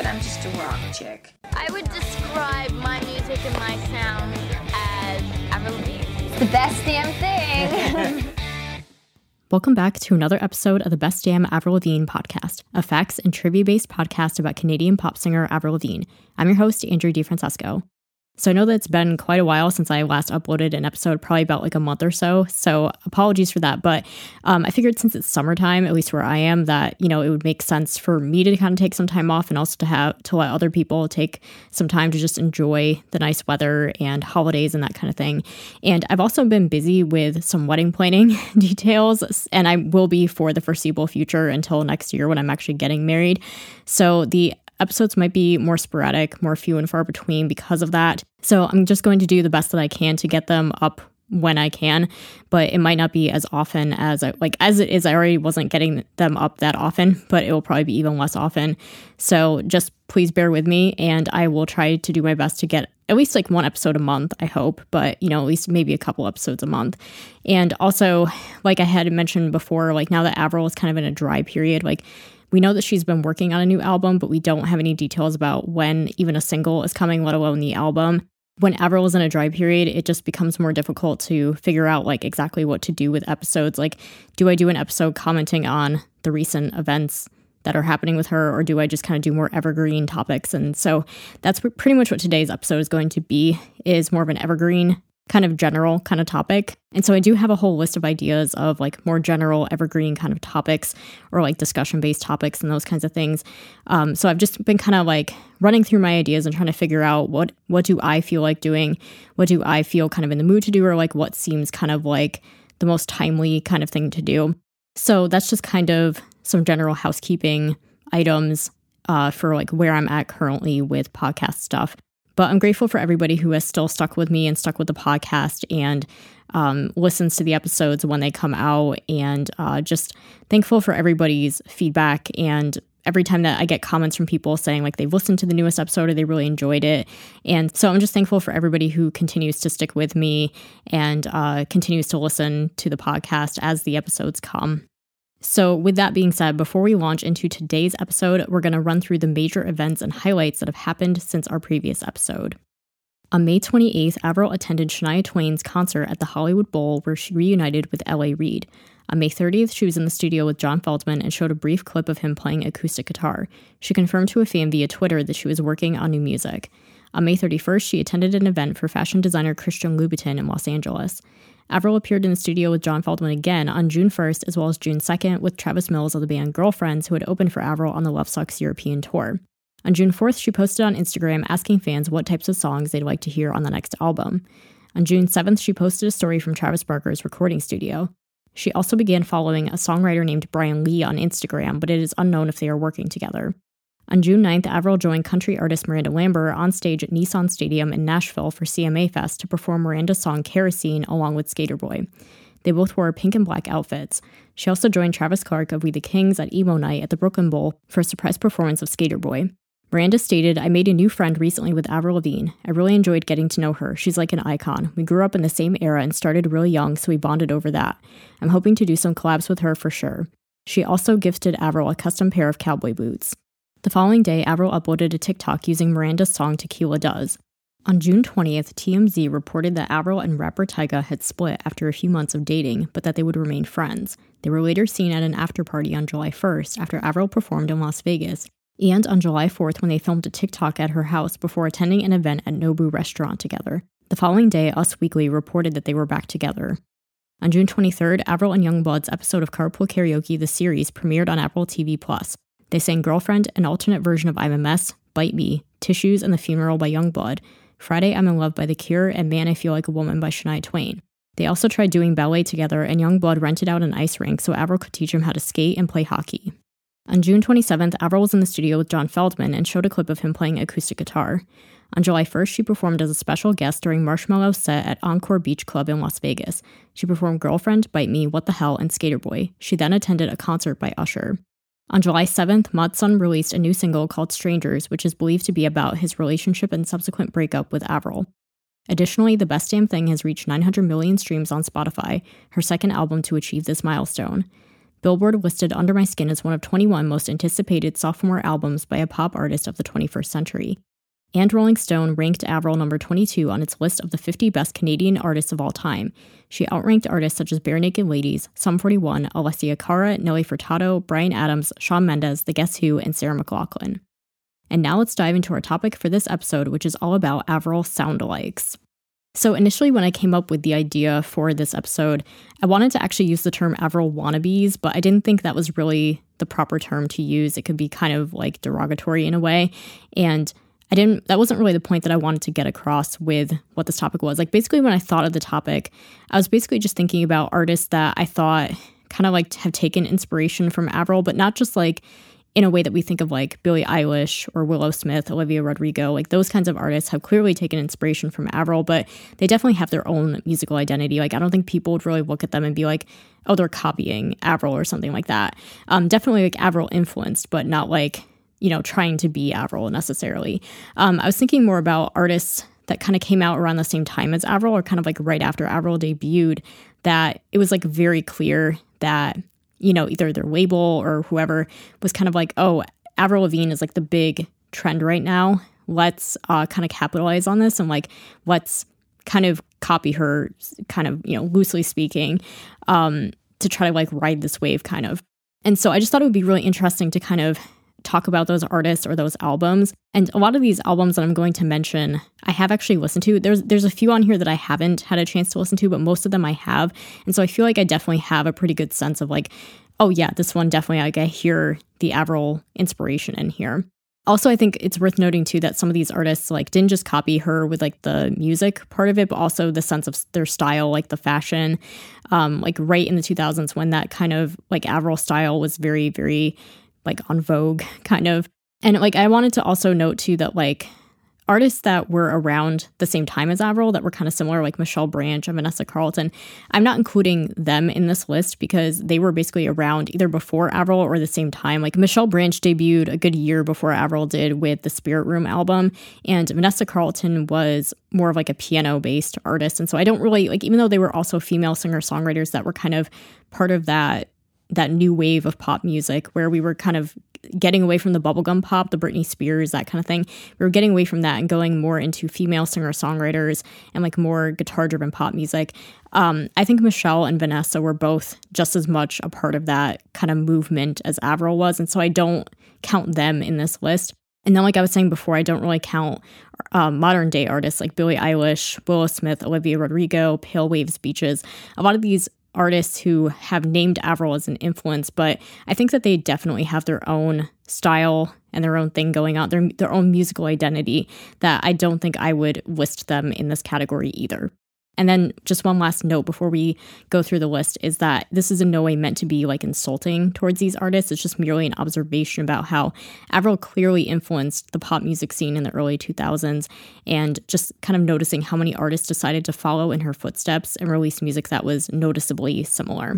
but I'm just a rock chick. I would describe my music and my sound as Avril Lavigne. The best damn thing. Welcome back to another episode of the Best Damn Avril Lavigne podcast, a facts and trivia based podcast about Canadian pop singer Avril Lavigne. I'm your host, Andrew DeFrancesco. So I know that it's been quite a while since I last uploaded an episode, probably about like a month or so. So apologies for that. But um, I figured since it's summertime, at least where I am, that you know it would make sense for me to kind of take some time off and also to have to let other people take some time to just enjoy the nice weather and holidays and that kind of thing. And I've also been busy with some wedding planning details, and I will be for the foreseeable future until next year when I'm actually getting married. So the episodes might be more sporadic, more few and far between because of that. So I'm just going to do the best that I can to get them up when I can, but it might not be as often as I like as it is. I already wasn't getting them up that often, but it will probably be even less often. So just please bear with me, and I will try to do my best to get at least like one episode a month. I hope, but you know, at least maybe a couple episodes a month. And also, like I had mentioned before, like now that Avril is kind of in a dry period, like we know that she's been working on a new album, but we don't have any details about when even a single is coming, let alone the album. When Avril is in a dry period, it just becomes more difficult to figure out like exactly what to do with episodes. Like, do I do an episode commenting on the recent events that are happening with her, or do I just kind of do more evergreen topics? And so that's pretty much what today's episode is going to be is more of an evergreen kind of general kind of topic. And so I do have a whole list of ideas of like more general evergreen kind of topics or like discussion based topics and those kinds of things. Um, so I've just been kind of like running through my ideas and trying to figure out what what do I feel like doing, what do I feel kind of in the mood to do, or like what seems kind of like the most timely kind of thing to do. So that's just kind of some general housekeeping items uh, for like where I'm at currently with podcast stuff. But I'm grateful for everybody who has still stuck with me and stuck with the podcast and um, listens to the episodes when they come out. And uh, just thankful for everybody's feedback. And every time that I get comments from people saying like they've listened to the newest episode or they really enjoyed it. And so I'm just thankful for everybody who continues to stick with me and uh, continues to listen to the podcast as the episodes come. So, with that being said, before we launch into today's episode, we're going to run through the major events and highlights that have happened since our previous episode. On May 28th, Avril attended Shania Twain's concert at the Hollywood Bowl where she reunited with L.A. Reid. On May 30th, she was in the studio with John Feldmann and showed a brief clip of him playing acoustic guitar. She confirmed to a fan via Twitter that she was working on new music. On May 31st, she attended an event for fashion designer Christian Louboutin in Los Angeles. Avril appeared in the studio with John Feldmann again on June 1st as well as June 2nd with Travis Mills of the band Girlfriends, who had opened for Avril on the Love Sucks European tour. On June 4th, she posted on Instagram asking fans what types of songs they'd like to hear on the next album. On June 7th, she posted a story from Travis Barker's recording studio. She also began following a songwriter named Brian Lee on Instagram, but it is unknown if they are working together. On June 9th, Avril joined country artist Miranda Lambert on stage at Nissan Stadium in Nashville for CMA Fest to perform Miranda's song Kerosene along with Skater Boy. They both wore pink and black outfits. She also joined Travis Clark of We the Kings at Emo Night at the Brooklyn Bowl for a surprise performance of Skater Boy. Miranda stated, I made a new friend recently with Avril Lavigne. I really enjoyed getting to know her. She's like an icon. We grew up in the same era and started really young, so we bonded over that. I'm hoping to do some collabs with her for sure. She also gifted Avril a custom pair of cowboy boots. The following day, Avril uploaded a TikTok using Miranda's song Tequila Does. On June 20th, TMZ reported that Avril and rapper Tyga had split after a few months of dating, but that they would remain friends. They were later seen at an after party on July 1st after Avril performed in Las Vegas, and on July 4th when they filmed a TikTok at her house before attending an event at Nobu Restaurant together. The following day, Us Weekly reported that they were back together. On June 23rd, Avril and Yungblud's episode of Carpool Karaoke the series premiered on Apple TV Plus. They sang Girlfriend, an alternate version of I'm a Mess, Bite Me, Tissues, and The Funeral by Yungblud, Friday I'm in Love by The Cure, and Man I Feel Like a Woman by Shania Twain. They also tried doing ballet together, and Yungblud rented out an ice rink so Avril could teach him how to skate and play hockey. On June 27th, Avril was in the studio with John Feldmann and showed a clip of him playing acoustic guitar. On July 1st, she performed as a special guest during Marshmello's set at Encore Beach Club in Las Vegas. She performed Girlfriend, Bite Me, What the Hell, and Skater Boy. She then attended a concert by Usher. On July 7th, Mod Sun released a new single called Strangers, which is believed to be about his relationship and subsequent breakup with Avril. Additionally, The Best Damn Thing has reached 900 million streams on Spotify, her second album to achieve this milestone. Billboard listed Under My Skin as one of 21 most anticipated sophomore albums by a pop artist of the 21st century. And Rolling Stone ranked Avril number 22 on its list of the 50 best Canadian artists of all time. She outranked artists such as Barenaked Ladies, Sum 41, Alessia Cara, Nelly Furtado, Bryan Adams, Shawn Mendes, The Guess Who, and Sarah McLachlan. And now let's dive into our topic for this episode, which is all about Avril soundalikes. So, initially, when I came up with the idea for this episode, I wanted to actually use the term Avril wannabes, but I didn't think that was really the proper term to use. It could be kind of like derogatory in a way. And I didn't, that wasn't really the point that I wanted to get across with what this topic was. Like, basically, when I thought of the topic, I was basically just thinking about artists that I thought kind of like have taken inspiration from Avril, but not just like in a way that we think of like Billie Eilish or Willow Smith, Olivia Rodrigo, like those kinds of artists have clearly taken inspiration from Avril, but they definitely have their own musical identity. Like I don't think people would really look at them and be like, oh, they're copying Avril or something like that. Um, definitely like Avril influenced, but not like you know trying to be Avril necessarily. Um, I was thinking more about artists that kind of came out around the same time as Avril, or kind of like right after Avril debuted. That it was like very clear that you know, either their label or whoever was kind of like, oh, Avril Lavigne is like the big trend right now. Let's uh, kind of capitalize on this and like let's kind of copy her, kind of you know, loosely speaking, um, to try to like ride this wave, kind of. And so I just thought it would be really interesting to kind of talk about those artists or those albums. And a lot of these albums that I'm going to mention, I have actually listened to. There's there's a few on here that I haven't had a chance to listen to, but most of them I have. And so I feel like I definitely have a pretty good sense of like, oh yeah, this one definitely like I hear the Avril inspiration in here. Also, I think it's worth noting too that some of these artists like didn't just copy her with like the music part of it, but also the sense of their style, like the fashion. Um, like right in the 2000s when that kind of like Avril style was very, very like on Vogue kind of. And like I wanted to also note too that like artists that were around the same time as Avril that were kind of similar, like Michelle Branch and Vanessa Carlton, I'm not including them in this list because they were basically around either before Avril or the same time. Like Michelle Branch debuted a good year before Avril did with the Spirit Room album, and Vanessa Carlton was more of like a piano based artist. And so I don't really like, even though they were also female singer songwriters that were kind of part of that that new wave of pop music where we were kind of getting away from the bubblegum pop, the Britney Spears, that kind of thing. We were getting away from that and going more into female singer songwriters and like more guitar driven pop music. Um, I think Michelle and Vanessa were both just as much a part of that kind of movement as Avril was. And so I don't count them in this list. And then, like I was saying before, I don't really count um, modern day artists like Billie Eilish, Willow Smith, Olivia Rodrigo, Pale Waves Beaches. A lot of these artists who have named Avril as an influence, but I think that they definitely have their own style and their own thing going on, their their own musical identity that I don't think I would list them in this category either. And then just one last note before we go through the list is that this is in no way meant to be like insulting towards these artists. It's just merely an observation about how Avril clearly influenced the pop music scene in the early 2000s and just kind of noticing how many artists decided to follow in her footsteps and release music that was noticeably similar.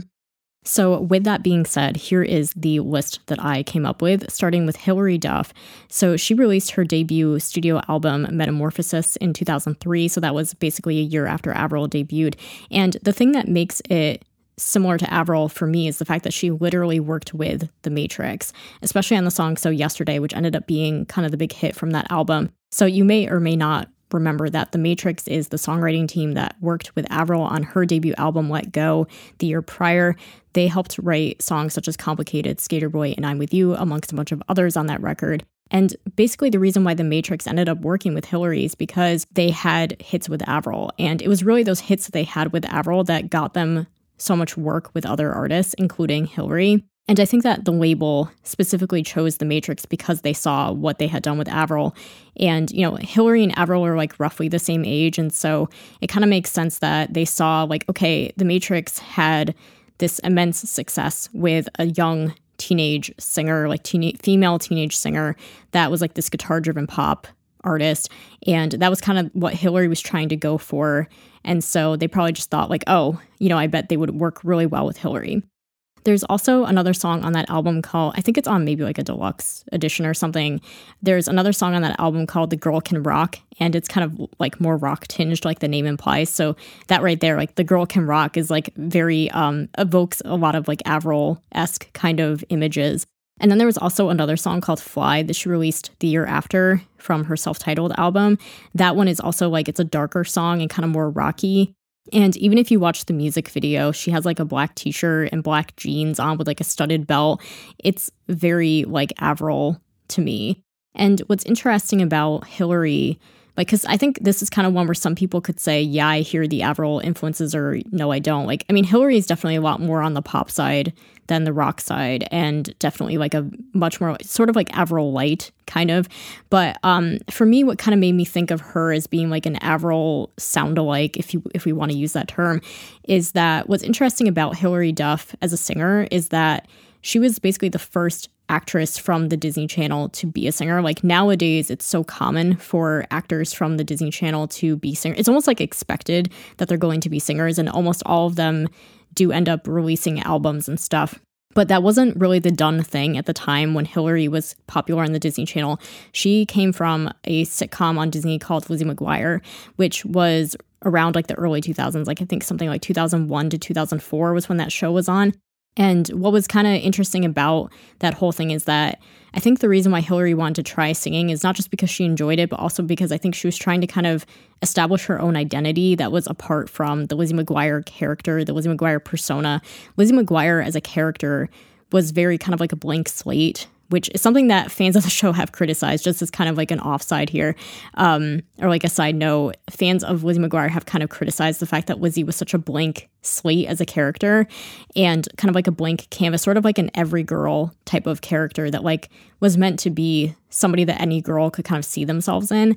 So, with that being said, here is the list that I came up with, starting with Hilary Duff. So, she released her debut studio album, Metamorphosis, in 2003. So, that was basically a year after Avril debuted. And the thing that makes it similar to Avril for me is the fact that she literally worked with The Matrix, especially on the song So Yesterday, which ended up being kind of the big hit from that album. So, you may or may not remember that The Matrix is the songwriting team that worked with Avril on her debut album, Let Go, the year prior. They helped write songs such as Complicated, Skater Boy, and I'm With You, amongst a bunch of others on that record. And basically, the reason why The Matrix ended up working with Hilary is because they had hits with Avril. And it was really those hits that they had with Avril that got them so much work with other artists, including Hilary. And I think that the label specifically chose The Matrix because they saw what they had done with Avril. And, you know, Hilary and Avril are like roughly the same age. And so it kind of makes sense that they saw, like, okay, The Matrix had this immense success with a young teenage singer, like teen- female teenage singer that was like this guitar driven pop artist. And that was kind of what Hilary was trying to go for. And so they probably just thought, like, oh, you know, I bet they would work really well with Hilary. There's also another song on that album called, I think it's on maybe like a deluxe edition or something. There's another song on that album called The Girl Can Rock, and it's kind of like more rock tinged, like the name implies. So that right there, like The Girl Can Rock, is like very, um, evokes a lot of like Avril esque kind of images. And then there was also another song called Fly that she released the year after from her self titled album. That one is also like, it's a darker song and kind of more rocky. And even if you watch the music video, she has like a black t shirt and black jeans on with like a studded belt. It's very like Avril to me. And what's interesting about Hilary like because i think this is kind of one where some people could say yeah i hear the avril influences or no i don't. Like i mean Hilary is definitely a lot more on the pop side than the rock side and definitely like a much more sort of like avril light kind of. But um for me what kind of made me think of her as being like an avril sound alike if you if we want to use that term is that what's interesting about Hilary duff as a singer is that she was basically the first actress from the Disney Channel to be a singer. Like nowadays, it's so common for actors from the Disney Channel to be singers. It's almost like expected that they're going to be singers, and almost all of them do end up releasing albums and stuff. But that wasn't really the done thing at the time when Hilary was popular on the Disney Channel. She came from a sitcom on Disney called Lizzie McGuire, which was around like the early 2000s. Like I think something like 2001 to 2004 was when that show was on. And what was kind of interesting about that whole thing is that I think the reason why Hilary wanted to try singing is not just because she enjoyed it, but also because I think she was trying to kind of establish her own identity that was apart from the Lizzie McGuire character, the Lizzie McGuire persona. Lizzie McGuire as a character was very kind of like a blank slate which is something that fans of the show have criticized, just as kind of like an offside here, um, or like a side note. Fans of Lizzie McGuire have kind of criticized the fact that Lizzie was such a blank slate as a character and kind of like a blank canvas, sort of like an every girl type of character that like was meant to be somebody that any girl could kind of see themselves in.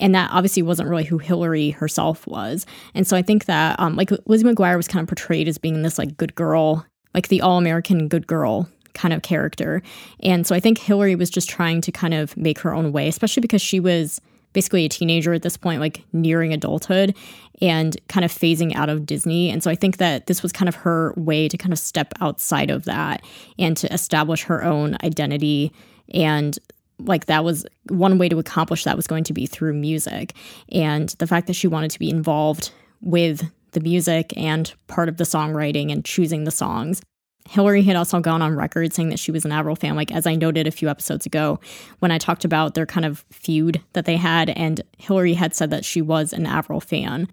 And that obviously wasn't really who Hilary herself was. And so I think that um, like Lizzie McGuire was kind of portrayed as being this like good girl, like the all American good girl kind of character. And so I think Hilary was just trying to kind of make her own way, especially because she was basically a teenager at this point, like nearing adulthood and kind of phasing out of Disney. And so I think that this was kind of her way to kind of step outside of that and to establish her own identity. And like that was one way to accomplish that was going to be through music. And the fact that she wanted to be involved with the music and part of the songwriting and choosing the songs Hilary had also gone on record saying that she was an Avril fan, like as I noted a few episodes ago when I talked about their kind of feud that they had. And Hilary had said that she was an Avril fan.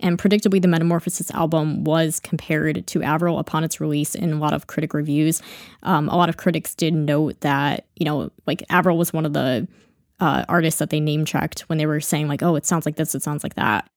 And predictably, the Metamorphosis album was compared to Avril upon its release in a lot of critic reviews. Um, a lot of critics did note that, you know, like Avril was one of the uh, artists that they name checked when they were saying, like, oh, it sounds like this, it sounds like that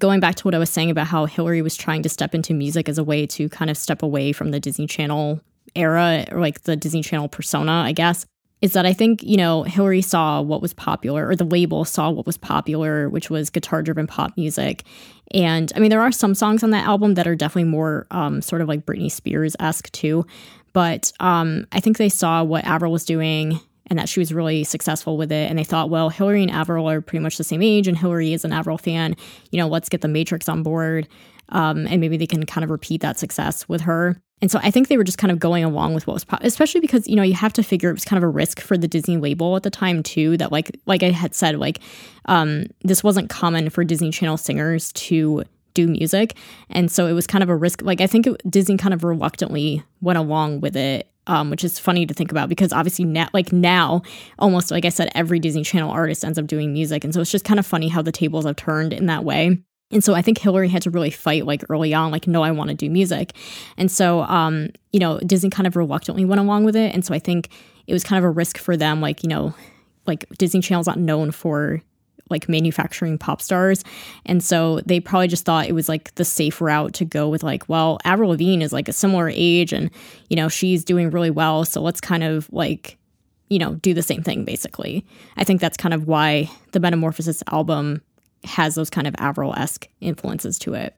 going back to what I was saying about how Hilary was trying to step into music as a way to kind of step away from the Disney Channel era or like the Disney Channel persona, I guess, is that I think, you know, Hilary saw what was popular or the label saw what was popular, which was guitar driven pop music. And I mean, there are some songs on that album that are definitely more um, sort of like Britney Spears esque too. But um, I think they saw what Avril was doing and that she was really successful with it. And they thought, well, Hilary and Avril are pretty much the same age, and Hilary is an Avril fan. You know, let's get the Matrix on board, um, and maybe they can kind of repeat that success with her. And so I think they were just kind of going along with what was, po- especially because you know you have to figure it was kind of a risk for the Disney label at the time too. That like like I had said, like um, this wasn't common for Disney Channel singers to do music, and so it was kind of a risk. Like I think it, Disney kind of reluctantly went along with it um, which is funny to think about because obviously now, like now, almost like I said, every Disney Channel artist ends up doing music, and so it's just kind of funny how the tables have turned in that way. And so I think Hilary had to really fight like early on, like, no, I want to do music. And so, um, you know, Disney kind of reluctantly went along with it. And so I think it was kind of a risk for them, like, you know, like Disney Channel's not known for like manufacturing pop stars. And so they probably just thought it was like the safe route to go with like, well, Avril Lavigne is like a similar age and, you know, she's doing really well. So let's kind of like, you know, do the same thing basically. I think that's kind of why the Metamorphosis album has those kind of Avril esque influences to it.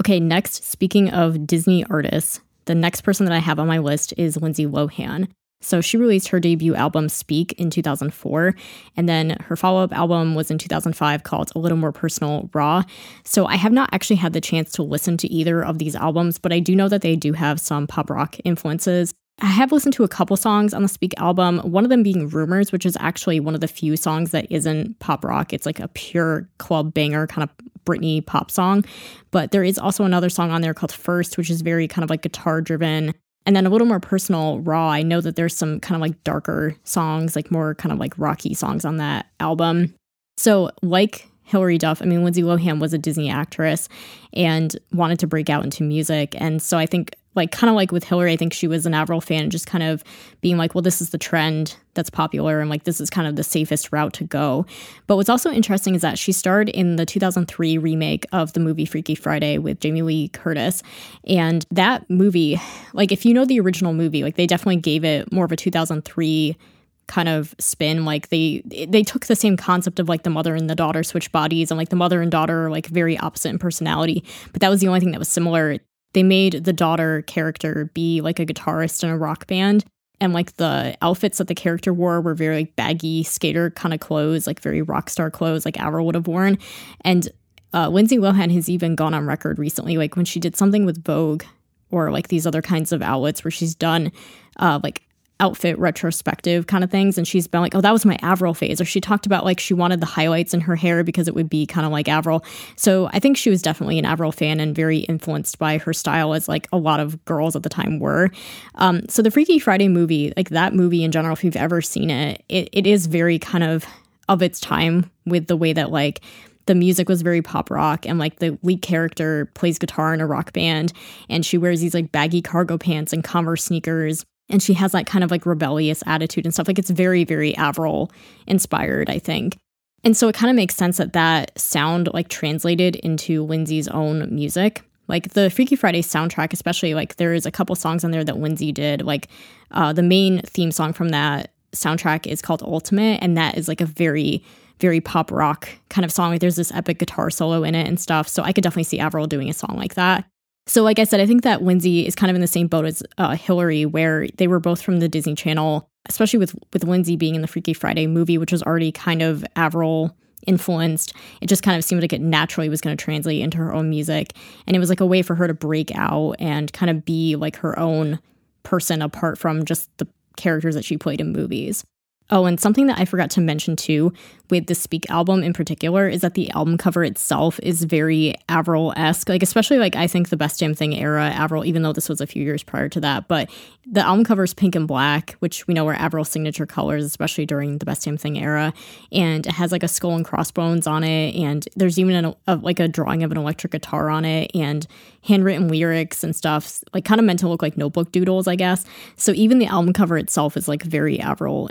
Okay, next, speaking of Disney artists, the next person that I have on my list is Lindsay Lohan. So she released her debut album Speak in 2004, and then her follow up album was in 2005 called A Little More Personal Raw. So I have not actually had the chance to listen to either of these albums, but I do know that they do have some pop rock influences. I have listened to a couple songs on the Speak album, one of them being Rumors, which is actually one of the few songs that isn't pop rock. It's like a pure club banger kind of Britney pop song. But there is also another song on there called First, which is very kind of like guitar driven. And then a little more personal, raw. I know that there's some kind of like darker songs, like more kind of like rocky songs on that album. So, like Hilary Duff, I mean, Lindsay Lohan was a Disney actress and wanted to break out into music. And so I think like kind of like with Hilary, I think she was an Avril fan, just kind of being like, well, this is the trend that's popular, and like this is kind of the safest route to go. But what's also interesting is that she starred in the 2003 remake of the movie Freaky Friday with Jamie Lee Curtis, and that movie, like if you know the original movie, like they definitely gave it more of a 2003 kind of spin. Like they they took the same concept of like the mother and the daughter switch bodies and like the mother and daughter are like very opposite in personality. But that was the only thing that was similar they made the daughter character be like a guitarist in a rock band. And like the outfits that the character wore were very like baggy skater kind of clothes like very rock star clothes like Avril would have worn. And uh, Lindsay Lohan has even gone on record recently like when she did something with Vogue or like these other kinds of outlets where she's done uh, like outfit retrospective kind of things. And she's been like, oh, that was my Avril phase. Or she talked about like she wanted the highlights in her hair because it would be kind of like Avril. So I think she was definitely an Avril fan and very influenced by her style, as like a lot of girls at the time were. Um, so the Freaky Friday movie, like that movie in general, if you've ever seen it, it, it is very kind of of its time with the way that like the music was very pop rock and like the lead character plays guitar in a rock band and she wears these like baggy cargo pants and converse sneakers and she has that kind of like rebellious attitude and stuff. Like it's very very avril inspired i think. And so it kind of makes sense that that sound like translated into lindsay's own music. Like the freaky friday soundtrack especially like there is a couple songs on there that lindsay did. Like uh, the main theme song from that soundtrack is called ultimate and that is like a very very pop rock kind of song. Like there's this epic guitar solo in it and stuff. So i could definitely see avril doing a song like that so, like I said, I think that Lindsay is kind of in the same boat as uh, Hilary, where they were both from the Disney Channel, especially with with Lindsay being in the Freaky Friday movie, which was already kind of Avril influenced. It just kind of seemed like it naturally was going to translate into her own music, and it was like a way for her to break out and kind of be like her own person apart from just the characters that she played in movies. Oh, and something that I forgot to mention too with the Speak album in particular is that the album cover itself is very Avril esque. Like, especially like I think the Best Damn Thing era Avril, even though this was a few years prior to that. But the album cover is pink and black, which we know are Avril's signature colors, especially during the Best Damn Thing era. And it has like a skull and crossbones on it. And there's even an, a, like a drawing of an electric guitar on it and handwritten lyrics and stuff, like kind of meant to look like notebook doodles, I guess. So even the album cover itself is like very Avril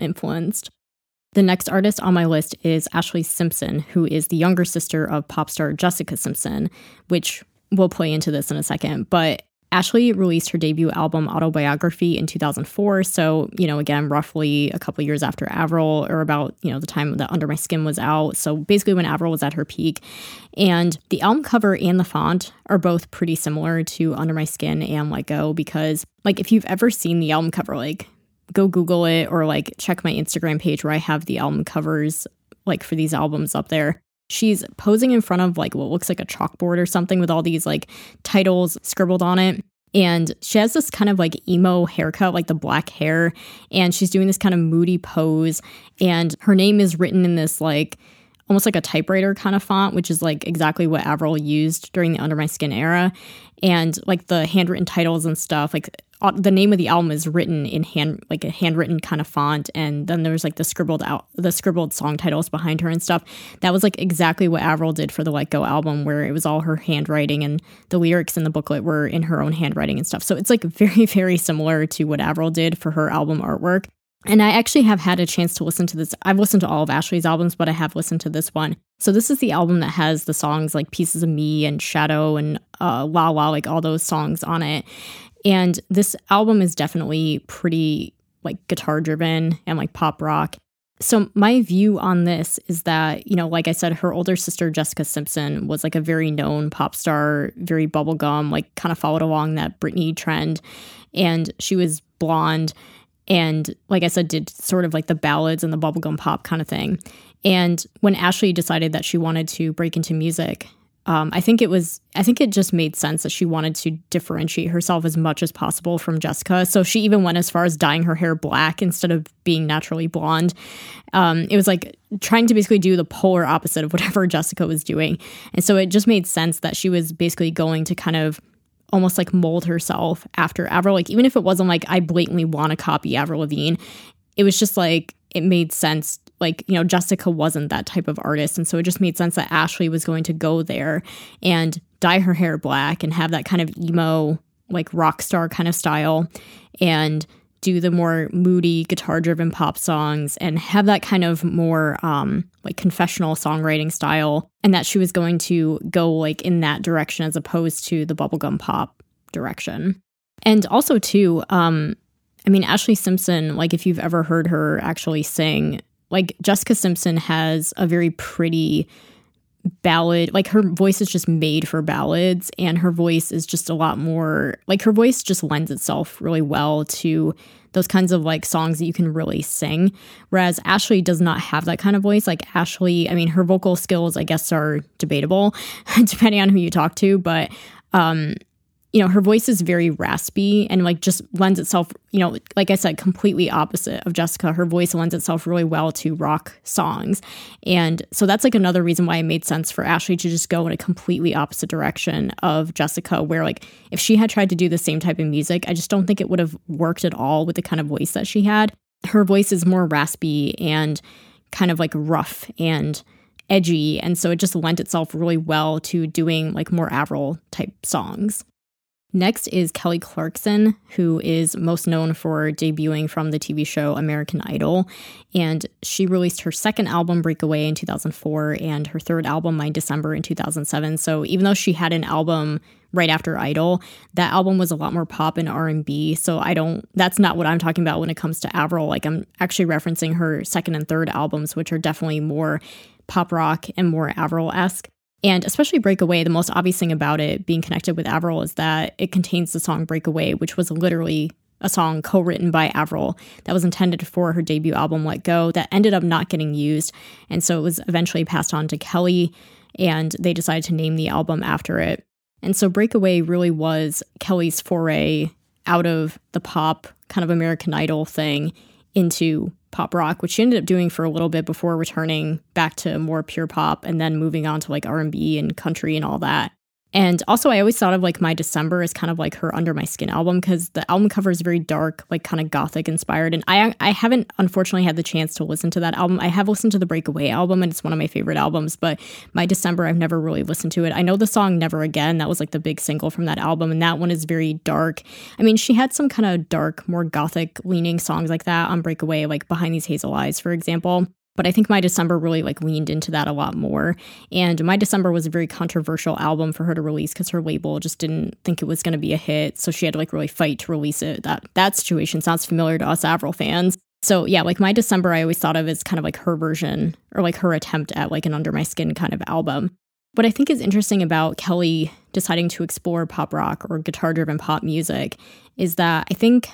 The next artist on my list is Ashlee Simpson, who is the younger sister of pop star Jessica Simpson, which we'll play into this in a second. But Ashlee released her debut album Autobiography in 2004. So, you know, again, roughly a couple years after Avril, or about, you know, the time that Under My Skin was out. So basically when Avril was at her peak. And the album cover and the font are both pretty similar to Under My Skin and Let Go because, like, if you've ever seen the album cover, like, go Google it or like check my Instagram page where I have the album covers like for these albums up there she's posing in front of like what looks like a chalkboard or something with all these like titles scribbled on it. And she has this kind of like emo haircut, like the black hair. And she's doing this kind of moody pose. And her name is written in this like almost like a typewriter kind of font, which is like exactly what Avril used during the Under My Skin era. And like the handwritten titles and stuff, like uh, the name of the album is written in hand like a handwritten kind of font and then there's like the scribbled out the scribbled song titles behind her and stuff that was like exactly what avril did for the let go album where it was all her handwriting and the lyrics in the booklet were in her own handwriting and stuff so it's like very very similar to what avril did for her album artwork and I actually have had a chance to listen to this. I've listened to all of Ashlee's albums, but I have listened to this one. So this is the album that has the songs like Pieces of Me and Shadow and uh, La La, like all those songs on it. And this album is definitely pretty like guitar driven and like pop rock. So my view on this is that, you know, like I said, her older sister Jessica Simpson was like a very known pop star, very bubblegum, like kind of followed along that Britney trend. And she was blonde and like I said, did sort of like the ballads and the bubblegum pop kind of thing. And when Ashlee decided that she wanted to break into music, um, I think it was, I think it just made sense that she wanted to differentiate herself as much as possible from Jessica. So she even went as far as dyeing her hair black instead of being naturally blonde. Um, it was like trying to basically do the polar opposite of whatever Jessica was doing. And so it just made sense that she was basically going to kind of almost like mold herself after Avril. Like, even if it wasn't like I blatantly want to copy Avril Lavigne, it was just like it made sense like you know Jessica wasn't that type of artist. And so it just made sense that Ashlee was going to go there and dye her hair black and have that kind of emo like rock star kind of style and do the more moody guitar driven pop songs and have that kind of more um like confessional songwriting style and that she was going to go like in that direction as opposed to the bubblegum pop direction. And also too um I mean, ashlee Simpson, like if you've ever heard her actually sing, like Jessica Simpson has a very pretty ballad like her voice is just made for ballads and her voice is just a lot more like her voice just lends itself really well to those kinds of like songs that you can really sing. Whereas Ashlee does not have that kind of voice. Like Ashlee I mean her vocal skills I guess are debatable depending on who you talk to but um you know, her voice is very raspy and like just lends itself, you know, like I said, completely opposite of Jessica. Her voice lends itself really well to rock songs. And so that's like another reason why it made sense for Ashlee to just go in a completely opposite direction of Jessica, where like if she had tried to do the same type of music, I just don't think it would have worked at all with the kind of voice that she had. Her voice is more raspy and kind of like rough and edgy. And so it just lent itself really well to doing like more Avril type songs. Next is Kelly Clarkson, who is most known for debuting from the TV show American Idol. And she released her second album, Breakaway, in 2004, and her third album, My December, in 2007. So even though she had an album right after Idol, that album was a lot more pop and R&B. So I don't, that's not what I'm talking about when it comes to Avril. Like I'm actually referencing her second and third albums, which are definitely more pop rock and more Avril-esque. And especially Breakaway, the most obvious thing about it being connected with Avril is that it contains the song Breakaway, which was literally a song co written by Avril that was intended for her debut album, Let Go, that ended up not getting used. And so it was eventually passed on to Kelly, and they decided to name the album after it. And so Breakaway really was Kelly's foray out of the pop kind of American Idol thing into pop rock, which she ended up doing for a little bit before returning back to more pure pop and then moving on to like R&B and country and all that. And also, I always thought of like My December as kind of like her Under My Skin album because the album cover is very dark, like kind of gothic inspired. And I I haven't unfortunately had the chance to listen to that album. I have listened to the Breakaway album, and it's one of my favorite albums. But My December, I've never really listened to it. I know the song Never Again. That was like the big single from that album, and that one is very dark. I mean, she had some kind of dark, more gothic leaning songs like that on Breakaway, like Behind These Hazel Eyes, for example. But I think My December really like leaned into that a lot more. And My December was a very controversial album for her to release because her label just didn't think it was going to be a hit. So she had to like really fight to release it. That that situation sounds familiar to us Avril fans. So yeah, like My December I always thought of as kind of like her version or like her attempt at like an Under My Skin kind of album. What I think is interesting about Kelly deciding to explore pop rock or guitar driven pop music is that I think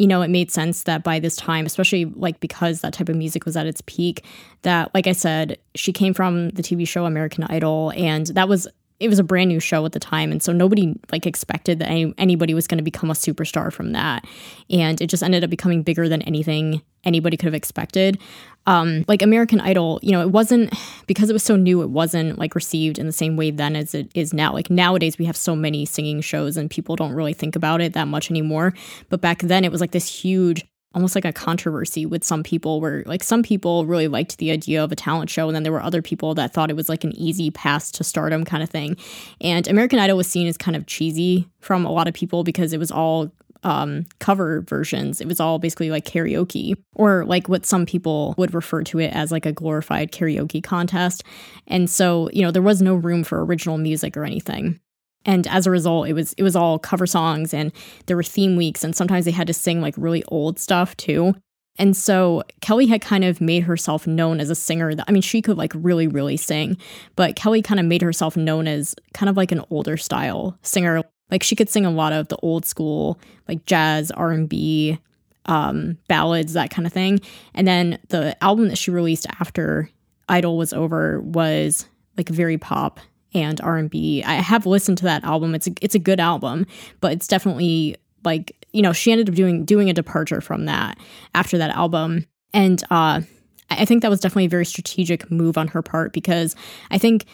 you know, it made sense that by this time, especially like because that type of music was at its peak, that, like I said, she came from the TV show American Idol, and that was it was a brand new show at the time and so nobody like expected that any, anybody was going to become a superstar from that. And it just ended up becoming bigger than anything anybody could have expected. Um, like american idol you know it wasn't because it was so new it wasn't like received in the same way then as it is now. Like nowadays we have so many singing shows and people don't really think about it that much anymore. But back then it was like this huge almost like a controversy with some people where like some people really liked the idea of a talent show and then there were other people that thought it was like an easy pass to stardom kind of thing and american idol was seen as kind of cheesy from a lot of people because it was all um, cover versions. It was all basically like karaoke, or like what some people would refer to it as like a glorified karaoke contest. And so, you know, there was no room for original music or anything and as a result it was it was all cover songs and there were theme weeks and sometimes they had to sing like really old stuff too. And so Kelly had kind of made herself known as a singer that I mean she could like really really sing but Kelly kind of made herself known as kind of like an older style singer. Like she could sing a lot of the old school like jazz R&B um, ballads, that kind of thing. And then the album that she released after Idol was over was like very pop and R&B. I have listened to that album. It's a, it's a good album, but it's definitely like, you know, she ended up doing doing a departure from that after that album. And uh I think that was definitely a very strategic move on her part because I think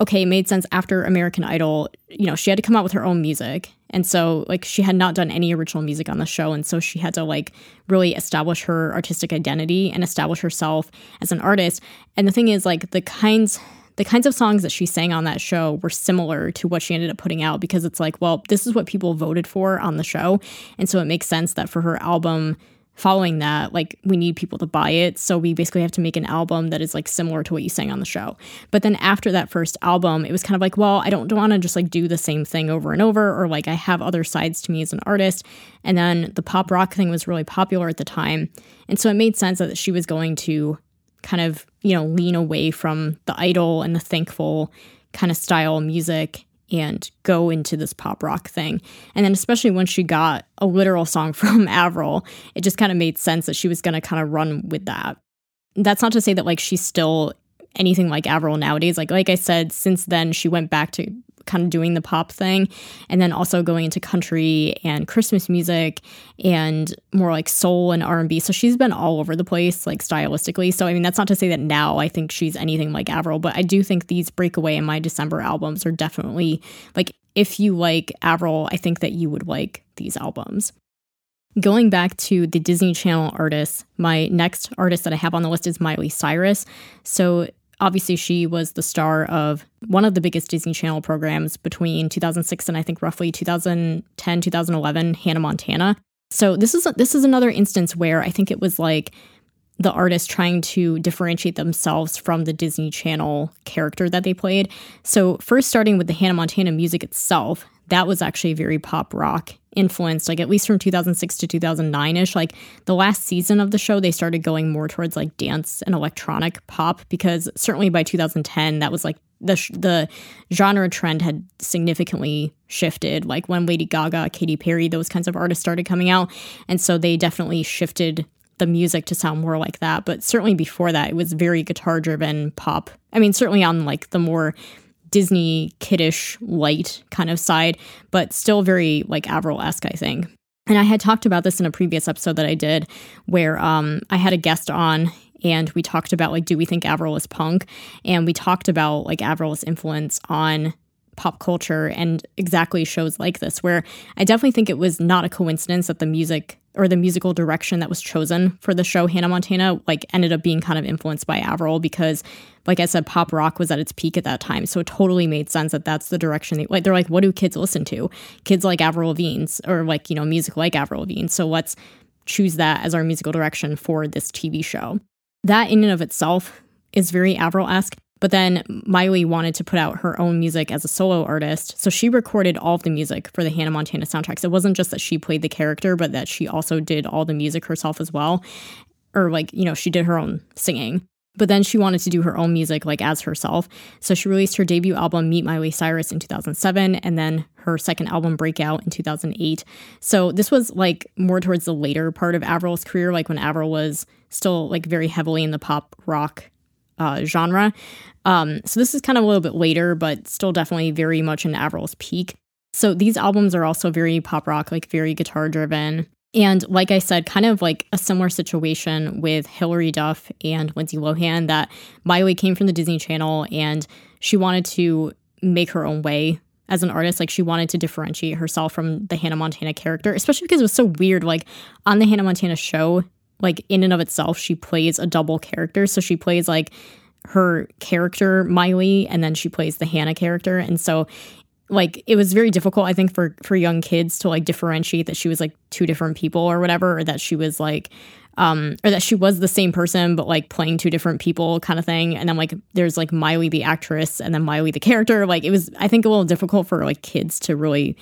okay, it made sense after American Idol, you know, she had to come out with her own music. And so like she had not done any original music on the show and so she had to like really establish her artistic identity and establish herself as an artist. And the thing is like the kinds the kinds of songs that she sang on that show were similar to what she ended up putting out because it's like, well, this is what people voted for on the show. And so it makes sense that for her album following that, like we need people to buy it. So we basically have to make an album that is like similar to what you sang on the show. But then after that first album, it was kind of like, well, I don't, want to just like do the same thing over and over, or like I have other sides to me as an artist. And then the pop rock thing was really popular at the time. And so it made sense that she was going to kind of, you know, lean away from the idol and the thankful kind of style music and go into this pop rock thing. And then, especially when she got a literal song from Avril, it just kind of made sense that she was going to kind of run with that. That's not to say that like she's still anything like Avril nowadays. Like like I said, since then she went back to kind of doing the pop thing and then also going into country and christmas music and more like soul and r&b so she's been all over the place like stylistically. So i mean that's not to say that now i think she's anything like avril but i do think these breakaway and my december albums are definitely like if you like avril i think that you would like these albums. Going back to the Disney Channel artists, my next artist that I have on the list is Miley Cyrus. So obviously she was the star of one of the biggest Disney Channel programs between 2006 and I think roughly 2010 2011 Hannah Montana. So this is this is another instance where I think it was like the artist trying to differentiate themselves from the Disney Channel character that they played. So first starting with the Hannah Montana music itself, that was actually very pop rock influenced, like at least from 2006 to 2009 ish. Like the last season of the show, they started going more towards like dance and electronic pop because certainly by 2010, that was like the the genre trend had significantly shifted. Like when Lady Gaga, Katy Perry, those kinds of artists started coming out, and so they definitely shifted the music to sound more like that. But certainly before that, it was very guitar driven pop. I mean, certainly on like the more Disney kiddish light kind of side, but still very like Avril esque, I think. And I had talked about this in a previous episode that I did where um, I had a guest on and we talked about like, do we think Avril is punk? And we talked about like Avril's influence on pop culture and exactly shows like this, where I definitely think it was not a coincidence that the music or the musical direction that was chosen for the show Hannah Montana like ended up being kind of influenced by Avril because like I said pop rock was at its peak at that time. So it totally made sense that that's the direction they like they're like what do kids listen to? Kids like Avril Lavigne's or like you know music like Avril Lavigne. So let's choose that as our musical direction for this TV show. That in and of itself is very Avril-esque but then Miley wanted to put out her own music as a solo artist. So she recorded all of the music for the Hannah Montana soundtracks. It wasn't just that she played the character, but that she also did all the music herself as well. Or, like, you know, she did her own singing. But then she wanted to do her own music, like as herself. So she released her debut album, Meet Miley Cyrus, in 2007, and then her second album, Breakout, in 2008. So this was like more towards the later part of Avril's career, like when Avril was still like very heavily in the pop rock uh, genre. Um, so this is kind of a little bit later, but still definitely very much in Avril's peak. So these albums are also very pop rock, like very guitar driven. And like I said, kind of like a similar situation with Hilary Duff and Lindsay Lohan, that Miley came from the Disney Channel and she wanted to make her own way as an artist. Like she wanted to differentiate herself from the Hannah Montana character, especially because it was so weird. Like on the Hannah Montana show, like in and of itself, she plays a double character. So she plays like her character Miley and then she plays the Hannah character. And so like it was very difficult I think for for young kids to like differentiate that she was like two different people or whatever or that she was like um or that she was the same person but like playing two different people kind of thing and then like there's like Miley the actress and then Miley the character like it was I think a little difficult for like kids to really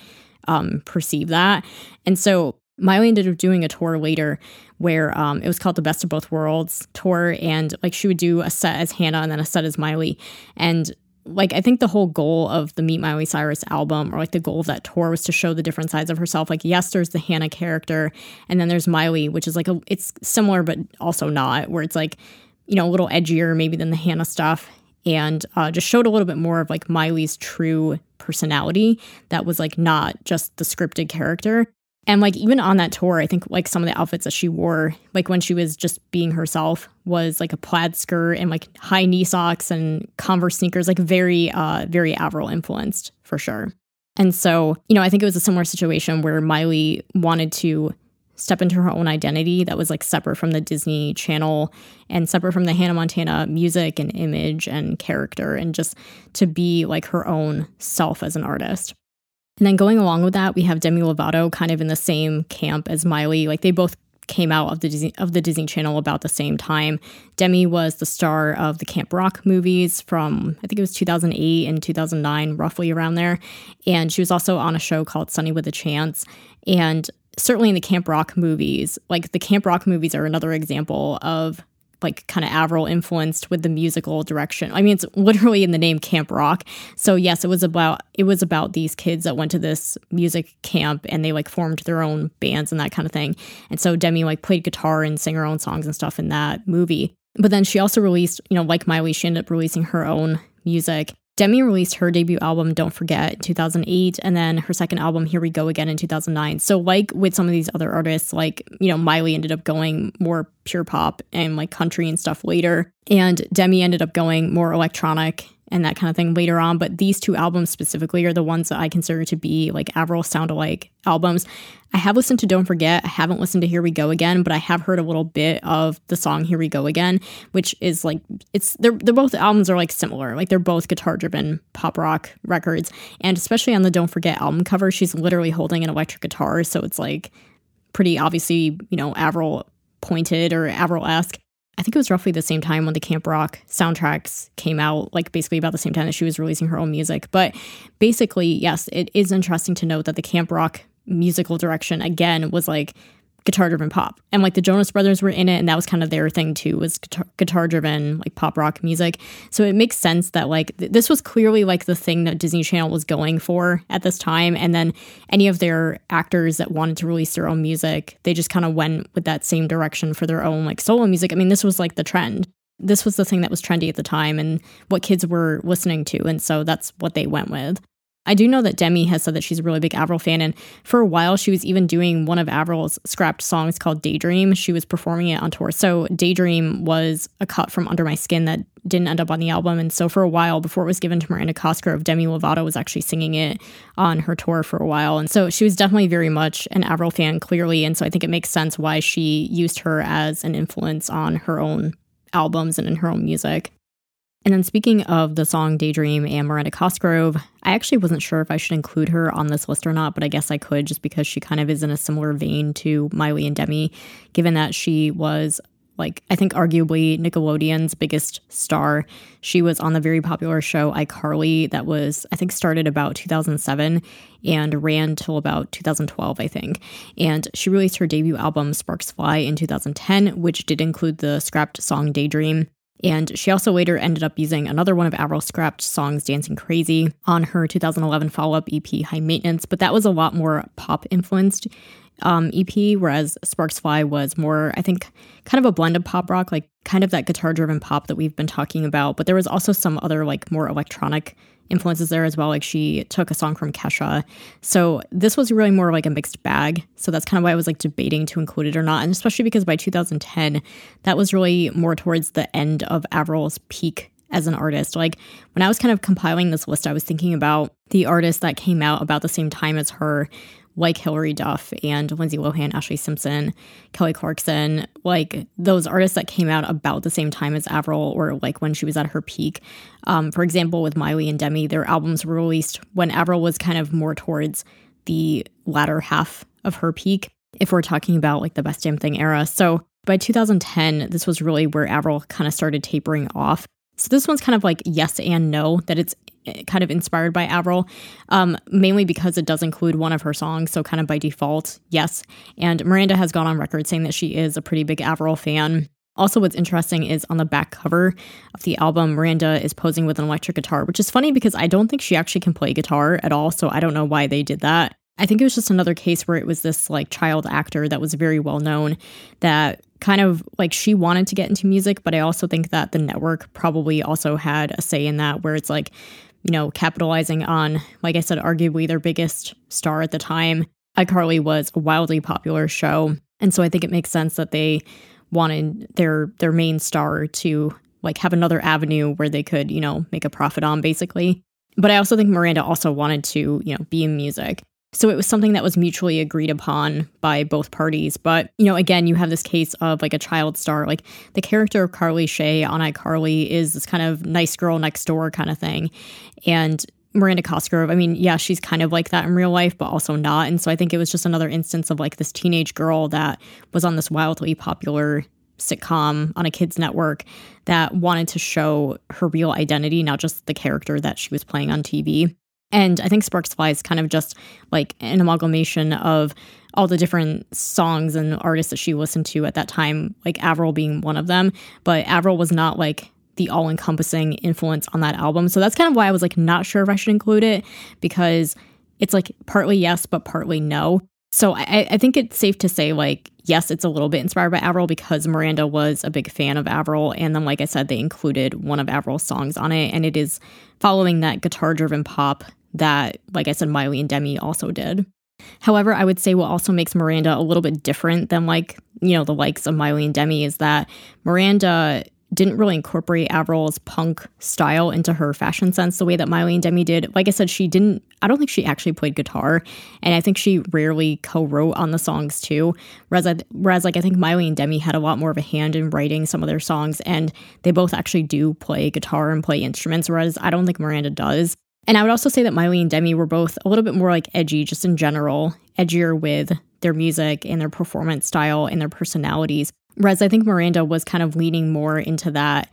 um perceive that. And so Miley ended up doing a tour later where um, it was called the Best of Both Worlds tour, and like she would do a set as Hannah and then a set as Miley, and like I think the whole goal of the Meet Miley Cyrus album or like the goal of that tour was to show the different sides of herself. Like yes, there's the Hannah character and then there's Miley, which is like a it's similar but also not, where it's like, you know, a little edgier maybe than the Hannah stuff. And uh, just showed a little bit more of like Miley's true personality that was like not just the scripted character. And like even on that tour, I think like some of the outfits that she wore, like when she was just being herself, was like a plaid skirt and like high knee socks and Converse sneakers, like very, uh, very Avril influenced for sure. And so, you know, I think it was a similar situation where Miley wanted to step into her own identity that was like separate from the Disney Channel and separate from the Hannah Montana music and image and character, and just to be like her own self as an artist. And then going along with that, we have Demi Lovato kind of in the same camp as Miley. Like they both came out of the Disney, of the Disney Channel about the same time. Demi was the star of the Camp Rock movies from I think it was 2008 and 2009 roughly around there. And she was also on a show called Sonny with a Chance and certainly in the Camp Rock movies, like the Camp Rock movies are another example of like kind of Avril influenced with the musical direction. I mean, it's literally in the name Camp Rock. So yes, it was about it was about these kids that went to this music camp and they like formed their own bands and that kind of thing. And so Demi like played guitar and sang her own songs and stuff in that movie. But then she also released, you know, like Miley, she ended up releasing her own music. Demi released her debut album, Don't Forget, in 2008, and then her second album, Here We Go Again, in 2009. So, like with some of these other artists, like, you know, Miley ended up going more pure pop and like country and stuff later. And Demi ended up going more electronic and that kind of thing later on. But these two albums specifically are the ones that I consider to be like Avril sound alike albums. I have listened to Don't Forget. I haven't listened to Here We Go Again, but I have heard a little bit of the song Here We Go Again, which is like it's they're they're both albums are like similar. Like they're both guitar driven pop rock records. And especially on the Don't Forget album cover, she's literally holding an electric guitar. So it's like pretty obviously, you know, Avril pointed or Avril esque. I think it was roughly the same time when the Camp Rock soundtracks came out, like basically about the same time that she was releasing her own music. But basically, yes, it is interesting to note that the Camp Rock musical direction again was like guitar driven pop. And like the Jonas Brothers were in it, and that was kind of their thing too, was guitar driven, like pop rock music. So it makes sense that like th- this was clearly like the thing that Disney Channel was going for at this time. And then any of their actors that wanted to release their own music, they just kind of went with that same direction for their own like solo music. I mean, this was like the trend. This was the thing that was trendy at the time and what kids were listening to. And so that's what they went with. I do know that Demi has said that she's a really big Avril fan, and for a while she was even doing one of Avril's scrapped songs called Daydream. She was performing it on tour. So Daydream was a cut from Under My Skin that didn't end up on the album. And so for a while, before it was given to Miranda Cosgrove, Demi Lovato was actually singing it on her tour for a while. And so she was definitely very much an Avril fan, clearly. And so I think it makes sense why she used her as an influence on her own albums and in her own music. And then speaking of the song Daydream and Miranda Cosgrove, I actually wasn't sure if I should include her on this list or not, but I guess I could just because she kind of is in a similar vein to Miley and Demi, given that she was like I think arguably Nickelodeon's biggest star. She was on the very popular show iCarly that was I think started about 2007 and ran till about 2012 I think. And she released her debut album Sparks Fly in 2010, which did include the scrapped song Daydream. And she also later ended up using another one of Avril's scrapped songs, Dancing Crazy, on her 2011 follow up EP, High Maintenance. But that was a lot more pop influenced um, EP, whereas Sparks Fly was more, I think, kind of a blend of pop rock, like kind of that guitar driven pop that we've been talking about. But there was also some other, like, more electronic influences there as well. Like she took a song from Kesha. So this was really more like a mixed bag. So that's kind of why I was like debating to include it or not. And especially because by 2010, that was really more towards the end of Avril's peak as an artist. Like when I was kind of compiling this list, I was thinking about the artists that came out about the same time as her like Hilary Duff and Lindsay Lohan, Ashlee Simpson, Kelly Clarkson, like those artists that came out about the same time as Avril or like when she was at her peak. Um, for example, with Miley and Demi, their albums were released when Avril was kind of more towards the latter half of her peak, if we're talking about like the best damn thing era. So by 2010, this was really where Avril kind of started tapering off. So this one's kind of like yes and no, that it's kind of inspired by Avril, um, mainly because it does include one of her songs. So, kind of by default, yes. And Miranda has gone on record saying that she is a pretty big Avril fan. Also, what's interesting is on the back cover of the album, Miranda is posing with an electric guitar, which is funny because I don't think she actually can play guitar at all. So I don't know why they did that. I think it was just another case where it was this like child actor that was very well known that kind of like she wanted to get into music, but I also think that the network probably also had a say in that where it's like, you know, capitalizing on, like I said, arguably their biggest star at the time. iCarly was a wildly popular show. And so I think it makes sense that they wanted their their main star to like have another avenue where they could, you know, make a profit on basically. But I also think Miranda also wanted to, you know, be in music. So it was something that was mutually agreed upon by both parties. But, you know, again, you have this case of like a child star. Like the character of Carly Shay on iCarly is this kind of nice girl next door kind of thing. And Miranda Cosgrove, I mean, yeah, she's kind of like that in real life, but also not. And so I think it was just another instance of like this teenage girl that was on this wildly popular sitcom on a kids network that wanted to show her real identity, not just the character that she was playing on TV. And I think Sparks Fly is kind of just like an amalgamation of all the different songs and artists that she listened to at that time, like Avril being one of them. But Avril was not like the all encompassing influence on that album. So that's kind of why I was like not sure if I should include it because it's like partly yes, but partly no. So I, I think it's safe to say, like, yes, it's a little bit inspired by Avril because Miranda was a big fan of Avril. And then, like I said, they included one of Avril's songs on it. And it is following that guitar driven pop that, like I said, Miley and Demi also did. However, I would say what also makes Miranda a little bit different than like, you know, the likes of Miley and Demi is that Miranda didn't really incorporate Avril's punk style into her fashion sense the way that Miley and Demi did. Like I said, she didn't, I don't think she actually played guitar. And I think she rarely co wrote on the songs too. Whereas, I, whereas, like, I think Miley and Demi had a lot more of a hand in writing some of their songs. And they both actually do play guitar and play instruments. Whereas I don't think Miranda does. And I would also say that Miley and Demi were both a little bit more like edgy, just in general, edgier with their music and their performance style and their personalities. Whereas I think Miranda was kind of leaning more into that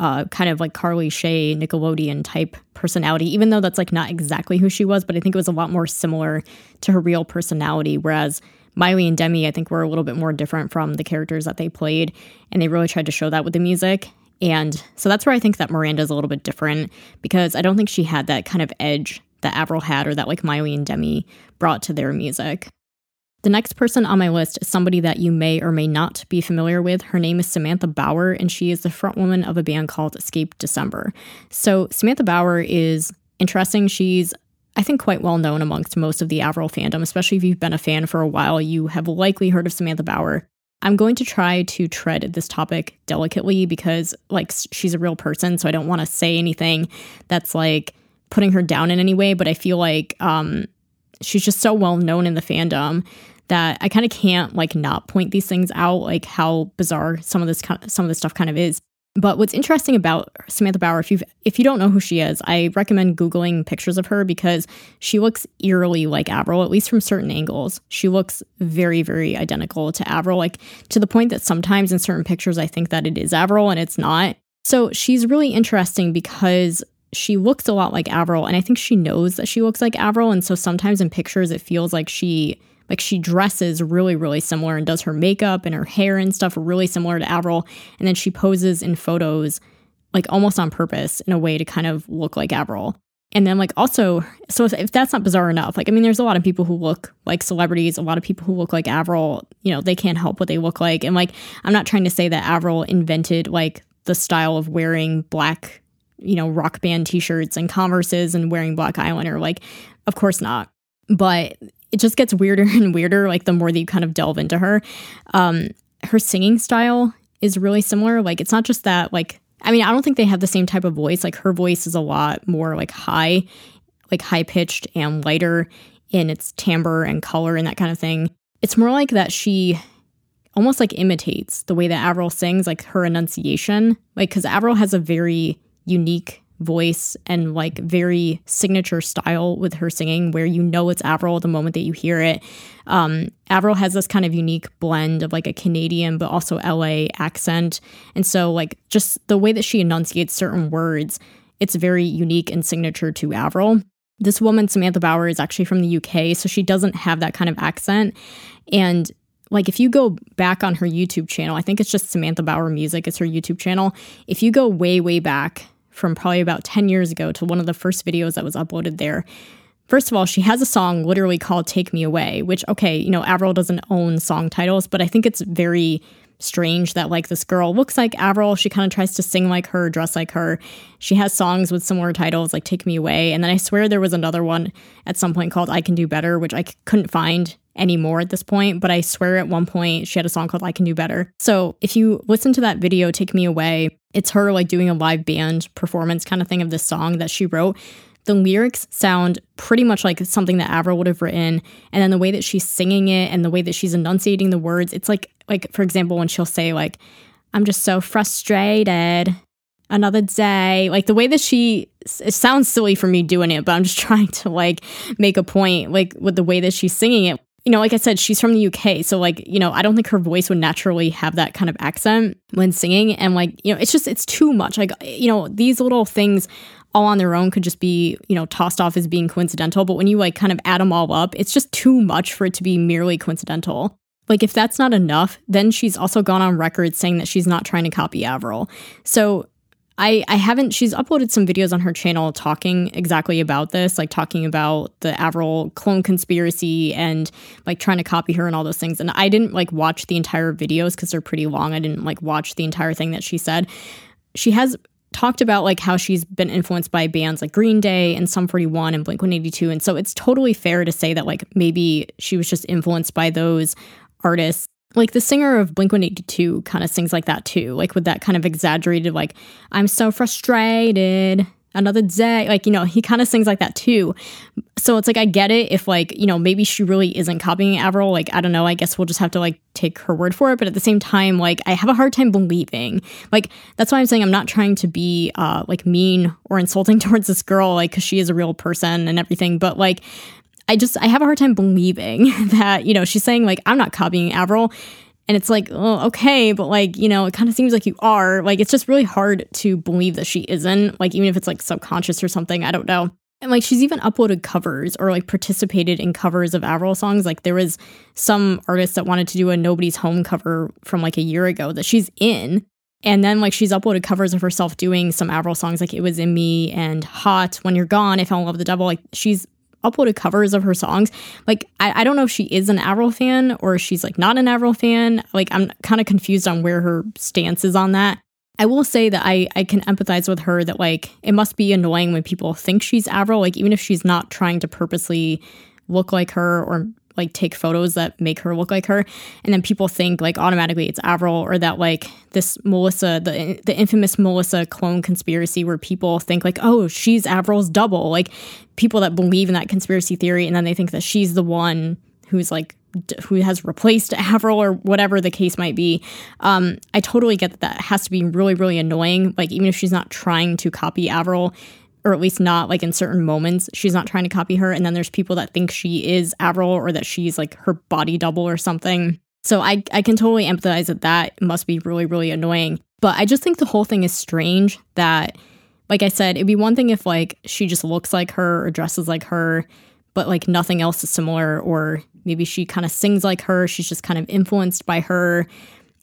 uh, kind of like Carly Shay, Nickelodeon type personality, even though that's like not exactly who she was, but I think it was a lot more similar to her real personality. Whereas Miley and Demi, I think, were a little bit more different from the characters that they played, and they really tried to show that with the music. And so that's where I think that Miranda is a little bit different because I don't think she had that kind of edge that Avril had or that like Miley and Demi brought to their music. The next person on my list is somebody that you may or may not be familiar with. Her name is Samantha Bower, and she is the frontwoman of a band called Escape December. So, Samantha Bower is interesting. She's I think quite well known amongst most of the Avril fandom, especially if you've been a fan for a while. You have likely heard of Samantha Bower. I'm going to try to tread this topic delicately because, like, she's a real person. So I don't want to say anything that's like putting her down in any way. But I feel like um, she's just so well known in the fandom that I kind of can't like not point these things out, like how bizarre some of this kind, some of this stuff kind of is. But what's interesting about Samantha Bower, if you if you don't know who she is, I recommend googling pictures of her because she looks eerily like Avril, at least from certain angles. She looks very very identical to Avril, like to the point that sometimes in certain pictures I think that it is Avril and it's not. So she's really interesting because she looks a lot like Avril, and I think she knows that she looks like Avril, and so sometimes in pictures it feels like she like she dresses really, really similar and does her makeup and her hair and stuff really similar to Avril. And then she poses in photos like almost on purpose in a way to kind of look like Avril. And then, like, also, so if, if, that's not bizarre enough, like, I mean, there's a lot of people who look like celebrities, a lot of people who look like Avril, you know, they can't help what they look like. And, like, I'm not trying to say that Avril invented, like, the style of wearing black, you know, rock band t shirts and Converses and wearing black eyeliner. Like, of course not. But it just gets weirder and weirder like the more that you kind of delve into her. Um her singing style is really similar. Like it's not just that like i mean i don't think they have the same type of voice. Like her voice is a lot more like high like high pitched and lighter in its timbre and color and that kind of thing. It's more like that she almost like imitates the way that avril sings like her enunciation. Like because avril has a very unique voice and like very signature style with her singing where you know it's Avril the moment that you hear it. Um, Avril has this kind of unique blend of like a Canadian but also LA accent. And so like just the way that she enunciates certain words, it's very unique and signature to Avril. This woman, Samantha Bower, is actually from the UK, so she doesn't have that kind of accent. And like if you go back on her YouTube channel, I think it's just Samantha Bower Music, it's her YouTube channel. If you go way, way back from probably about 10 years ago to one of the first videos that was uploaded there, First of all, she has a song literally called Take Me Away, which, okay, you know, Avril doesn't own song titles, but I think it's very strange that like this girl looks like Avril. She kind of tries to sing like her, dress like her. She has songs with similar titles like Take Me Away. And then I swear there was another one at some point called I Can Do Better, which I c- couldn't find anymore at this point. But I swear at one point she had a song called I Can Do Better. So if you listen to that video, Take Me Away, it's her like doing a live band performance kind of thing of this song that she wrote the lyrics sound pretty much like something that Avril would have written. And then the way that she's singing it and the way that she's enunciating the words, it's like, like for example, when she'll say like, I'm just so frustrated. Another day. Like the way that she, it sounds silly for me doing it, but I'm just trying to like make a point, like with the way that she's singing it. You know, like I said, she's from the UK. So, like, you know, I don't think her voice would naturally have that kind of accent when singing. And, like, you know, it's just, it's too much. Like, you know, these little things all on their own could just be, you know, tossed off as being coincidental. But when you like kind of add them all up, it's just too much for it to be merely coincidental. Like, if that's not enough, then she's also gone on record saying that she's not trying to copy Avril. So I, I haven't, she's uploaded some videos on her channel talking exactly about this, like talking about the Avril clone conspiracy and like trying to copy her and all those things. And I didn't like watch the entire videos because they're pretty long. I didn't like watch the entire thing that she said. She has talked about like how she's been influenced by bands like Green Day and Sum 41 and Blink 182. And so it's totally fair to say that like maybe she was just influenced by those artists. Like the singer of Blink 182 kind of sings like that too, like with that kind of exaggerated, like, I'm so frustrated another day. Like, you know, he kind of sings like that too. So it's like, I get it if, like, you know, maybe she really isn't copying Avril. Like, I don't know. I guess we'll just have to, like, take her word for it. But at the same time, like, I have a hard time believing. Like, that's why I'm saying I'm not trying to be, uh, like, mean or insulting towards this girl, like, because she is a real person and everything. But, like, I just, I have a hard time believing that, you know, she's saying, like, I'm not copying Avril. And it's like, oh, okay, but like, you know, it kind of seems like you are. Like, it's just really hard to believe that she isn't. Like, even if it's like subconscious or something, I don't know. And like, she's even uploaded covers or like participated in covers of Avril songs. Like, there was some artist that wanted to do a Nobody's Home cover from like a year ago that she's in. And then like she's uploaded covers of herself doing some Avril songs, like It Was In Me and Hot, When You're Gone, If I Fell in Love with the Devil. Like she's uploaded covers of her songs. Like, I, I don't know if she is an Avril fan or she's like not an Avril fan. Like, I'm kind of confused on where her stance is on that. I will say that I, I can empathize with her that like it must be annoying when people think she's Avril, like even if she's not trying to purposely look like her or like take photos that make her look like her and then people think like automatically it's Avril or that like this Melissa the the infamous Melissa clone conspiracy where people think like oh she's Avril's double like people that believe in that conspiracy theory and then they think that she's the one who's like who has replaced Avril or whatever the case might be. Um, I totally get that that has to be really, really annoying. Like, even if she's not trying to copy Avril, or at least not like in certain moments. She's not trying to copy her. And then there's people that think she is Avril or that she's like her body double or something. So I, I can totally empathize that that must be really, really annoying. But I just think the whole thing is strange that, like I said, it'd be one thing if like she just looks like her or dresses like her, but like nothing else is similar, or maybe she kind of sings like her. She's just kind of influenced by her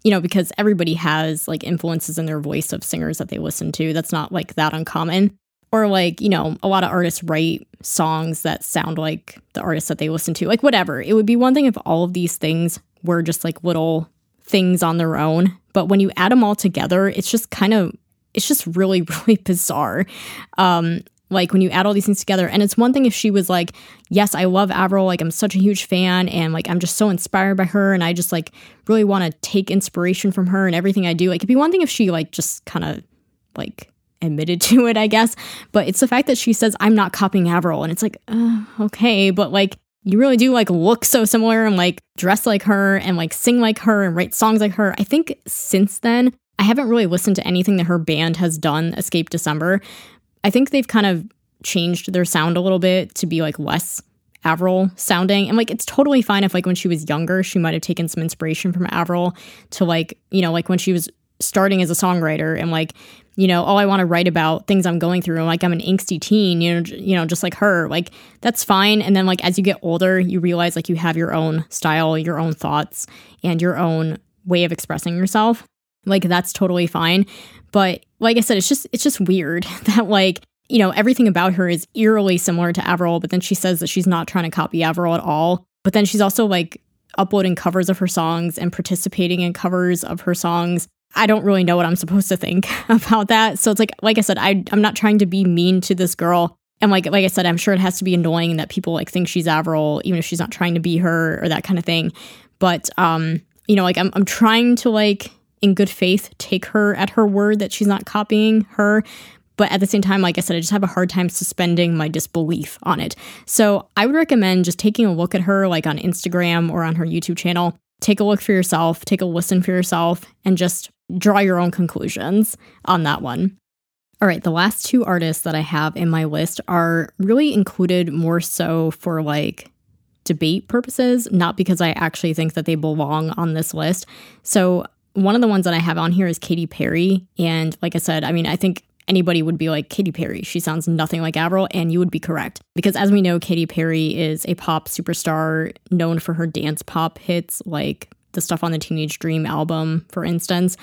you know, because everybody has like influences in their voice of singers that they listen to. That's not like that uncommon. Or like, you know, a lot of artists write songs that sound like the artists that they listen to. Like whatever. It would be one thing if all of these things were just like little things on their own, but when you add them all together, it's just kind of it's just really really bizarre. Um like when you add all these things together and it's one thing if she was like yes i love avril like i'm such a huge fan and like i'm just so inspired by her and i just like really want to take inspiration from her and everything i do like it'd be one thing if she like just kind of like admitted to it, I guess. But it's the fact that she says, I'm not copying Avril. And it's like, uh, okay, but like, you really do like look so similar and like dress like her and like sing like her and write songs like her. I think since then, I haven't really listened to anything that her band has done, Escape December. I think they've kind of changed their sound a little bit to be like less Avril sounding. And like it's totally fine if like when she was younger, she might have taken some inspiration from Avril to like, you know, like when she was starting as a songwriter and like you know, oh, I want to write about things I'm going through. Like I'm an angsty teen, you know, you know, just like her. Like that's fine. And then like as you get older, you realize like you have your own style, your own thoughts, and your own way of expressing yourself. Like that's totally fine. But like I said, it's just it's just weird that like you know everything about her is eerily similar to Avril, but then she says that she's not trying to copy Avril at all. But then she's also like uploading covers of her songs and participating in covers of her songs I don't really know what I'm supposed to think about that. So it's like, like I said, I, I'm not trying to be mean to this girl. And like, like I said, I'm sure it has to be annoying that people like think she's Avril, even if she's not trying to be her or that kind of thing. But, um, you know, like I'm, I'm trying to like, in good faith, take her at her word that she's not copying her. But at the same time, like I said, I just have a hard time suspending my disbelief on it. So I would recommend just taking a look at her, like on Instagram or on her YouTube channel. Take a look for yourself, take a listen for yourself, and just draw your own conclusions on that one. All right, the last two artists that I have in my list are really included more so for like debate purposes, not because I actually think that they belong on this list. So, one of the ones that I have on here is Katy Perry. And like I said, I mean, I think anybody would be like Katy Perry. She sounds nothing like Avril, and you would be correct. Because as we know, Katy Perry is a pop superstar known for her dance pop hits like the stuff on the Teenage Dream album, for instance.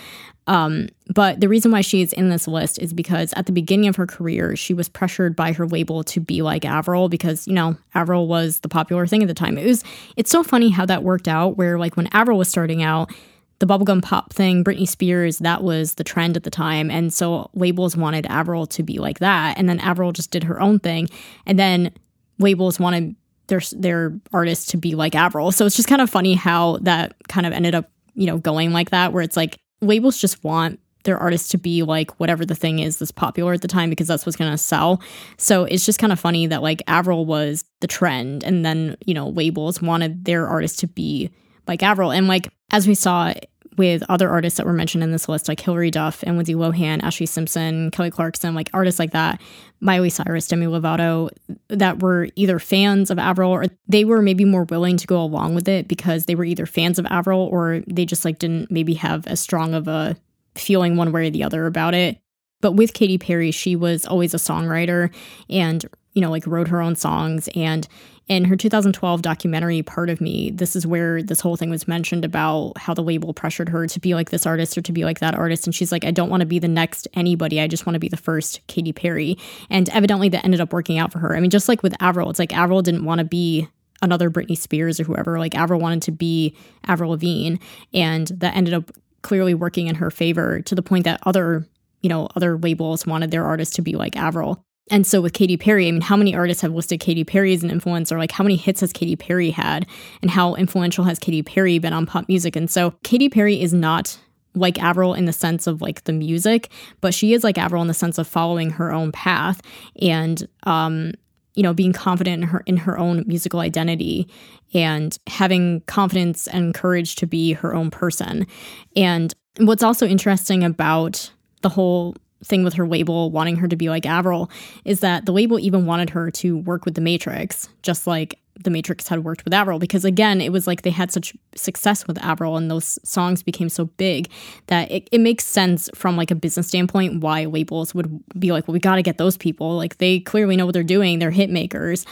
Um, but the reason why she's in this list is because at the beginning of her career, she was pressured by her label to be like Avril because, you know, Avril was the popular thing at the time. It was it's so funny how that worked out where like when Avril was starting out, the bubblegum pop thing, Britney Spears, that was the trend at the time. And so labels wanted Avril to be like that. And then Avril just did her own thing. And then labels wanted their their artists to be like Avril. So it's just kind of funny how that kind of ended up, you know, going like that, where it's like labels just want their artists to be like whatever the thing is that's popular at the time because that's what's going to sell. So it's just kind of funny that like Avril was the trend and then, you know, labels wanted their artists to be like Avril. And like as we saw with other artists that were mentioned in this list, like Hilary Duff and Lindsay Lohan, Ashlee Simpson, Kelly Clarkson, like artists like that, Miley Cyrus, Demi Lovato, that were either fans of Avril or they were maybe more willing to go along with it because they were either fans of Avril or they just like didn't maybe have as strong of a feeling one way or the other about it. But with Katy Perry, she was always a songwriter and you know, like wrote her own songs and in her 2012 documentary, Part of Me, this is where this whole thing was mentioned about how the label pressured her to be like this artist or to be like that artist. And she's like, I don't want to be the next anybody. I just want to be the first Katy Perry. And evidently that ended up working out for her. I mean, just like with Avril, it's like Avril didn't want to be another Britney Spears or whoever. Like Avril wanted to be Avril Lavigne. And that ended up clearly working in her favor to the point that other, you know, other labels wanted their artists to be like Avril. And so with Katy Perry, I mean, how many artists have listed Katy Perry as an influencer? Like, how many hits has Katy Perry had? And how influential has Katy Perry been on pop music? And so Katy Perry is not like Avril in the sense of like the music, but she is like Avril in the sense of following her own path and um, you know, being confident in her in her own musical identity and having confidence and courage to be her own person. And what's also interesting about the whole thing with her label wanting her to be like Avril is that the label even wanted her to work with the Matrix, just like the Matrix had worked with Avril because again, it was like they had such success with Avril and those songs became so big that it, it makes sense from like a business standpoint why labels would be like, well, we got to get those people. Like they clearly know what they're doing. They're hit makers.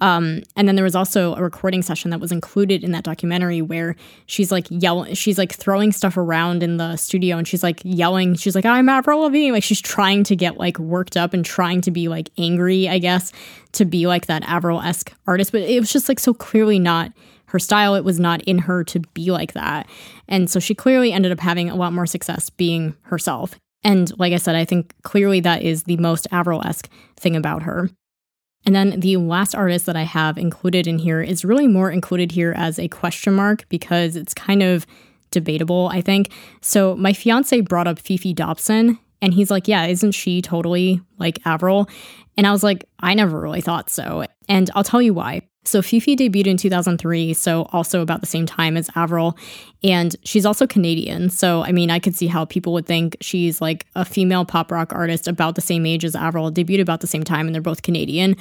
Um, and then there was also a recording session that was included in that documentary where she's like yelling, she's like throwing stuff around in the studio and she's like yelling, she's like, I'm Avril Lavigne. Like she's trying to get like worked up and trying to be like angry, I guess, to be like that Avril esque artist. But it was just like so clearly not her style. It was not in her to be like that. And so she clearly ended up having a lot more success being herself. And like I said, I think clearly that is the most Avril esque thing about her. And then the last artist that I have included in here is really more included here as a question mark because it's kind of debatable, I think. So my fiance brought up Fefe Dobson and he's like, Yeah, isn't she totally like Avril? And I was like, I never really thought so. And I'll tell you why. So Fefe debuted in 2003, so also about the same time as Avril. And she's also Canadian. So, I mean, I could see how people would think she's like a female pop rock artist about the same age as Avril, debuted about the same time, and they're both Canadian.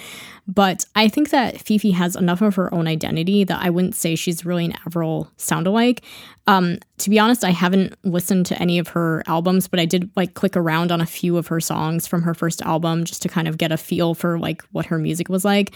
But I think that Fefe has enough of her own identity that I wouldn't say she's really an Avril sound alike. Um, to be honest, I haven't listened to any of her albums, but I did like click around on a few of her songs from her first album just to kind of get a feel for like what her music was like.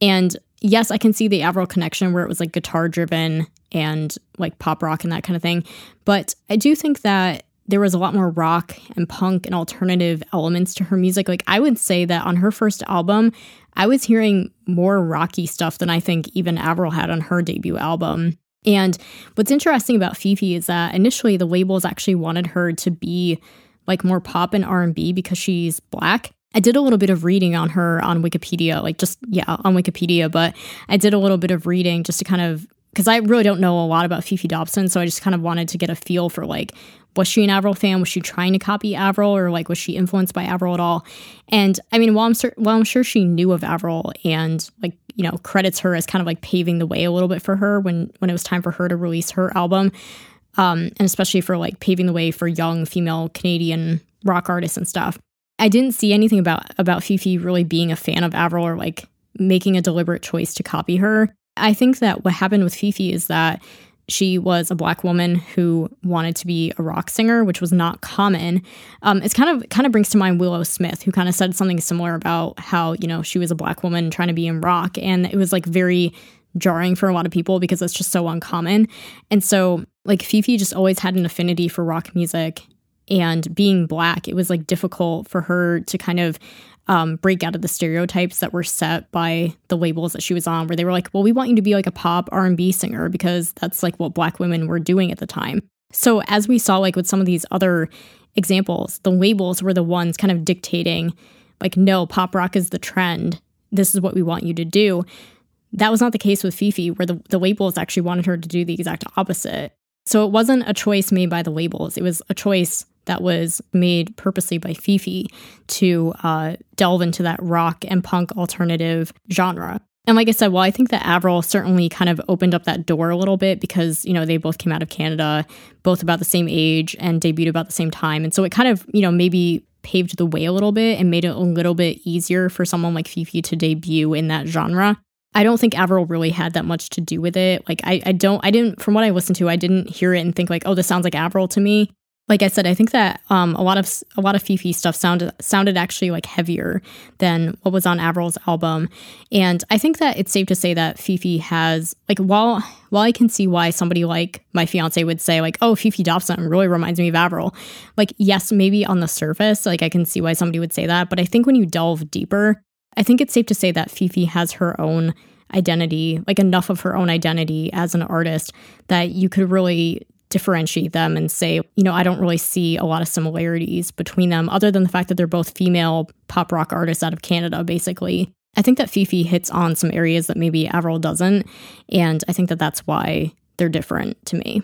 And yes, I can see the Avril connection where it was like guitar driven and like pop rock and that kind of thing. But I do think that there was a lot more rock and punk and alternative elements to her music. Like I would say that on her first album, I was hearing more rocky stuff than I think even Avril had on her debut album. And what's interesting about Fefe is that initially the labels actually wanted her to be like more pop and R&B because she's black. I did a little bit of reading on her on Wikipedia, like just, yeah, on Wikipedia, but I did a little bit of reading just to kind of, because I really don't know a lot about Fefe Dobson. So I just kind of wanted to get a feel for like, was she an Avril fan? Was she trying to copy Avril or like was she influenced by Avril at all? And I mean, while I'm, sur- while I'm sure she knew of Avril and like, you know, credits her as kind of like paving the way a little bit for her when, when it was time for her to release her album. Um, and especially for like paving the way for young female Canadian rock artists and stuff. I didn't see anything about about Fefe really being a fan of Avril or like making a deliberate choice to copy her. I think that what happened with Fefe is that she was a black woman who wanted to be a rock singer, which was not common. Um, it's kind of kind of brings to mind Willow Smith, who kind of said something similar about how you know she was a black woman trying to be in rock, and it was like very jarring for a lot of people because it's just so uncommon. And so like Fefe just always had an affinity for rock music and being black, it was like difficult for her to kind of um, break out of the stereotypes that were set by the labels that she was on, where they were like, "Well, we want you to be like a pop R and B singer because that's like what black women were doing at the time." So as we saw, like with some of these other examples, the labels were the ones kind of dictating, like, "No, pop rock is the trend. This is what we want you to do." That was not the case with Fefe, where the, the labels actually wanted her to do the exact opposite. So it wasn't a choice made by the labels; it was a choice that was made purposely by Fefe to uh, delve into that rock and punk alternative genre. And like I said, well, I think that Avril certainly kind of opened up that door a little bit because, you know, they both came out of Canada, both about the same age and debuted about the same time. And so it kind of, you know, maybe paved the way a little bit and made it a little bit easier for someone like Fefe to debut in that genre. I don't think Avril really had that much to do with it. Like I, I don't I didn't from what I listened to, I didn't hear it and think like, oh, this sounds like Avril to me like I said, I think that um, a lot of a lot of Fefe stuff sounded sounded actually like heavier than what was on Avril's album, and I think that it's safe to say that Fefe has like while while I can see why somebody like my fiance would say like oh Fefe Dobson really reminds me of Avril, like yes maybe on the surface like I can see why somebody would say that, but I think when you delve deeper, I think it's safe to say that Fefe has her own identity, like enough of her own identity as an artist that you could really differentiate them and say, you know, I don't really see a lot of similarities between them other than the fact that they're both female pop rock artists out of Canada, basically. I think that Fefe hits on some areas that maybe Avril doesn't. And I think that that's why they're different to me.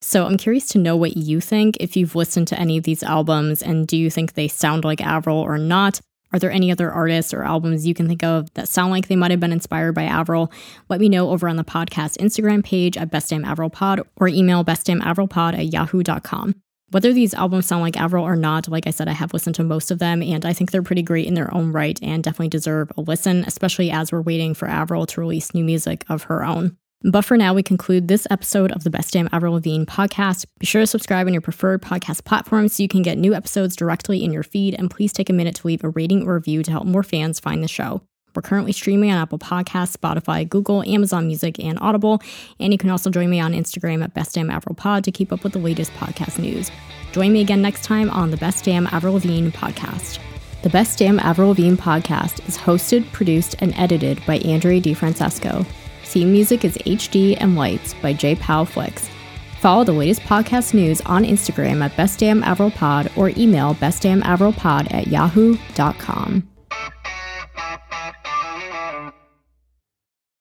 So I'm curious to know what you think if you've listened to any of these albums and do you think they sound like Avril or not? Are there any other artists or albums you can think of that sound like they might have been inspired by Avril? Let me know over on the podcast Instagram page at Best Damn Avril Pod or email bestdamnavrilpod at yahoo.com. Whether these albums sound like Avril or not, like I said, I have listened to most of them and I think they're pretty great in their own right and definitely deserve a listen, especially as we're waiting for Avril to release new music of her own. But for now, we conclude this episode of the Best Damn Avril Lavigne podcast. Be sure to subscribe on your preferred podcast platform so you can get new episodes directly in your feed. And please take a minute to leave a rating or review to help more fans find the show. We're currently streaming on Apple Podcasts, Spotify, Google, Amazon Music, and Audible. And you can also join me on Instagram at Best Damn Avril Pod to keep up with the latest podcast news. Join me again next time on the Best Damn Avril Lavigne podcast. The Best Damn Avril Lavigne podcast is hosted, produced, and edited by Andre DiFrancesco. Theme music is HD and Lights by JPow Flicks. Follow the latest podcast news on Instagram at bestdamnavrilpod or email bestdamnavrilpod at yahoo.com.